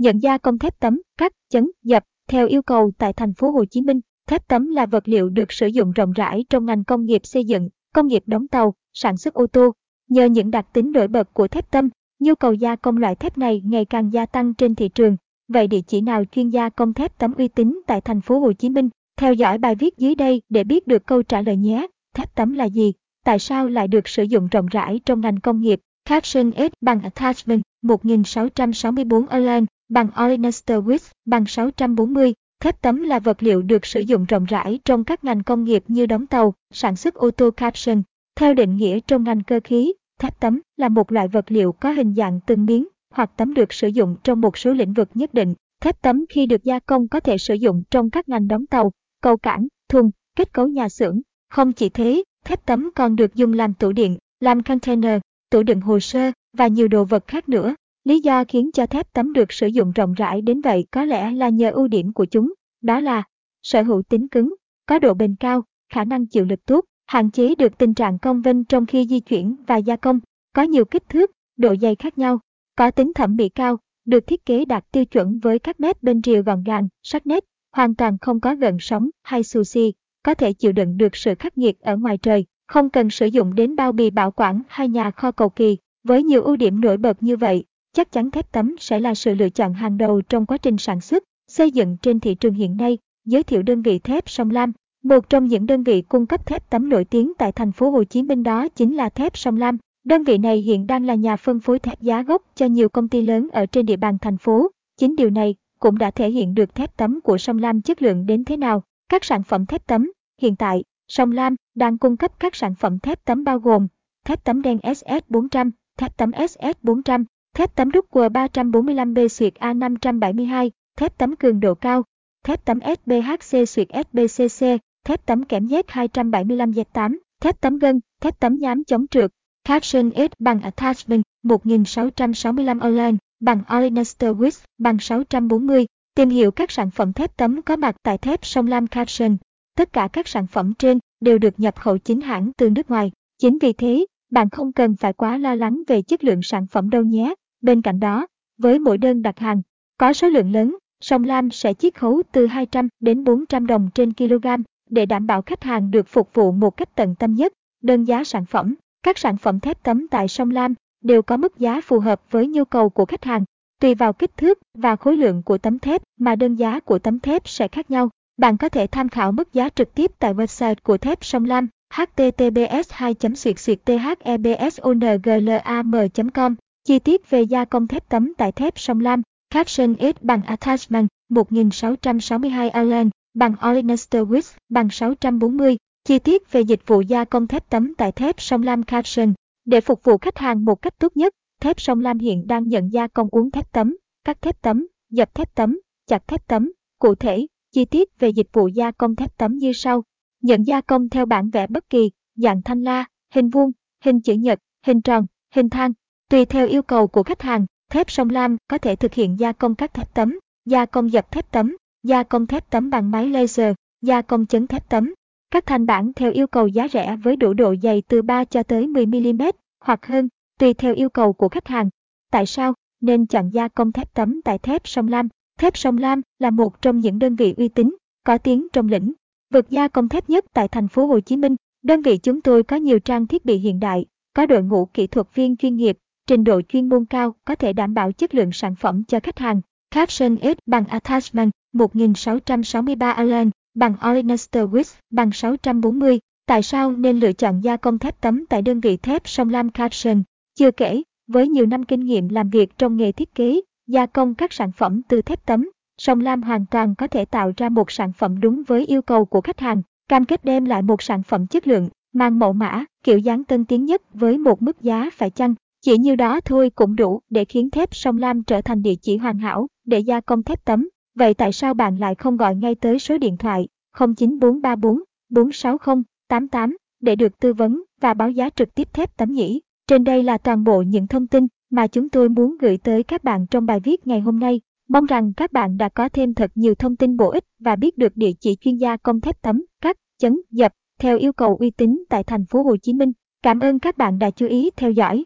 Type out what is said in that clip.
nhận gia công thép tấm, cắt, chấn, dập theo yêu cầu tại thành phố Hồ Chí Minh. Thép tấm là vật liệu được sử dụng rộng rãi trong ngành công nghiệp xây dựng, công nghiệp đóng tàu, sản xuất ô tô. Nhờ những đặc tính nổi bật của thép tâm, nhu cầu gia công loại thép này ngày càng gia tăng trên thị trường. Vậy địa chỉ nào chuyên gia công thép tấm uy tín tại thành phố Hồ Chí Minh? Theo dõi bài viết dưới đây để biết được câu trả lời nhé. Thép tấm là gì? Tại sao lại được sử dụng rộng rãi trong ngành công nghiệp? Caption S bằng Attachment 1664 Erlang bằng Olenester Width bằng 640. Thép tấm là vật liệu được sử dụng rộng rãi trong các ngành công nghiệp như đóng tàu, sản xuất ô tô caption. Theo định nghĩa trong ngành cơ khí, thép tấm là một loại vật liệu có hình dạng từng miếng hoặc tấm được sử dụng trong một số lĩnh vực nhất định. Thép tấm khi được gia công có thể sử dụng trong các ngành đóng tàu, cầu cảng, thùng, kết cấu nhà xưởng. Không chỉ thế, thép tấm còn được dùng làm tủ điện, làm container, tủ đựng hồ sơ và nhiều đồ vật khác nữa. Lý do khiến cho thép tấm được sử dụng rộng rãi đến vậy có lẽ là nhờ ưu điểm của chúng, đó là sở hữu tính cứng, có độ bền cao, khả năng chịu lực tốt, hạn chế được tình trạng cong vênh trong khi di chuyển và gia công, có nhiều kích thước, độ dày khác nhau, có tính thẩm mỹ cao, được thiết kế đạt tiêu chuẩn với các mép bên rìa gọn gàng, sắc nét, hoàn toàn không có gần sóng hay sushi, có thể chịu đựng được sự khắc nghiệt ở ngoài trời, không cần sử dụng đến bao bì bảo quản hay nhà kho cầu kỳ. Với nhiều ưu điểm nổi bật như vậy, chắc chắn thép tấm sẽ là sự lựa chọn hàng đầu trong quá trình sản xuất, xây dựng trên thị trường hiện nay. Giới thiệu đơn vị thép Sông Lam, một trong những đơn vị cung cấp thép tấm nổi tiếng tại thành phố Hồ Chí Minh đó chính là thép Sông Lam. Đơn vị này hiện đang là nhà phân phối thép giá gốc cho nhiều công ty lớn ở trên địa bàn thành phố. Chính điều này cũng đã thể hiện được thép tấm của Sông Lam chất lượng đến thế nào. Các sản phẩm thép tấm, hiện tại, Sông Lam đang cung cấp các sản phẩm thép tấm bao gồm thép tấm đen SS400, thép tấm SS400, thép tấm đúc Q 345B xuyệt A572, thép tấm cường độ cao, thép tấm SBHC xuyệt SBCC, thép tấm kẽm Z275 Z8, thép tấm gân, thép tấm nhám chống trượt, Caption S bằng Attachment 1665 Online bằng Olenester Width bằng 640. Tìm hiểu các sản phẩm thép tấm có mặt tại thép sông Lam Caption. Tất cả các sản phẩm trên đều được nhập khẩu chính hãng từ nước ngoài. Chính vì thế, bạn không cần phải quá lo lắng về chất lượng sản phẩm đâu nhé. Bên cạnh đó, với mỗi đơn đặt hàng, có số lượng lớn, Sông Lam sẽ chiết khấu từ 200 đến 400 đồng trên kg để đảm bảo khách hàng được phục vụ một cách tận tâm nhất. Đơn giá sản phẩm Các sản phẩm thép tấm tại Sông Lam đều có mức giá phù hợp với nhu cầu của khách hàng. Tùy vào kích thước và khối lượng của tấm thép mà đơn giá của tấm thép sẽ khác nhau. Bạn có thể tham khảo mức giá trực tiếp tại website của thép Sông Lam https 2 thebsonglam com Chi tiết về gia công thép tấm tại thép Sông Lam, Caption S bằng Attachment 1662 Allen bằng Olenester Width bằng 640. Chi tiết về dịch vụ gia công thép tấm tại thép Sông Lam Caption. Để phục vụ khách hàng một cách tốt nhất, thép Sông Lam hiện đang nhận gia công uống thép tấm, cắt thép tấm, dập thép tấm, chặt thép tấm. Cụ thể, chi tiết về dịch vụ gia công thép tấm như sau. Nhận gia công theo bản vẽ bất kỳ, dạng thanh la, hình vuông, hình chữ nhật, hình tròn, hình thang. Tùy theo yêu cầu của khách hàng, thép sông Lam có thể thực hiện gia công các thép tấm, gia công dập thép tấm, gia công thép tấm bằng máy laser, gia công chấn thép tấm. Các thanh bản theo yêu cầu giá rẻ với đủ độ dày từ 3 cho tới 10 mm hoặc hơn, tùy theo yêu cầu của khách hàng. Tại sao nên chọn gia công thép tấm tại thép sông Lam? Thép sông Lam là một trong những đơn vị uy tín, có tiếng trong lĩnh vực gia công thép nhất tại thành phố Hồ Chí Minh. Đơn vị chúng tôi có nhiều trang thiết bị hiện đại, có đội ngũ kỹ thuật viên chuyên nghiệp, trình độ chuyên môn cao có thể đảm bảo chất lượng sản phẩm cho khách hàng. Caption S bằng Attachment 1663 Allen bằng Olenester Wix bằng 640. Tại sao nên lựa chọn gia công thép tấm tại đơn vị thép Sông Lam Caption? Chưa kể, với nhiều năm kinh nghiệm làm việc trong nghề thiết kế, gia công các sản phẩm từ thép tấm, Sông Lam hoàn toàn có thể tạo ra một sản phẩm đúng với yêu cầu của khách hàng, cam kết đem lại một sản phẩm chất lượng, mang mẫu mã, kiểu dáng tân tiến nhất với một mức giá phải chăng. Chỉ như đó thôi cũng đủ để khiến thép sông Lam trở thành địa chỉ hoàn hảo để gia công thép tấm. Vậy tại sao bạn lại không gọi ngay tới số điện thoại 09434 460 88 để được tư vấn và báo giá trực tiếp thép tấm nhỉ? Trên đây là toàn bộ những thông tin mà chúng tôi muốn gửi tới các bạn trong bài viết ngày hôm nay. Mong rằng các bạn đã có thêm thật nhiều thông tin bổ ích và biết được địa chỉ chuyên gia công thép tấm, cắt, chấn, dập theo yêu cầu uy tín tại thành phố Hồ Chí Minh. Cảm ơn các bạn đã chú ý theo dõi.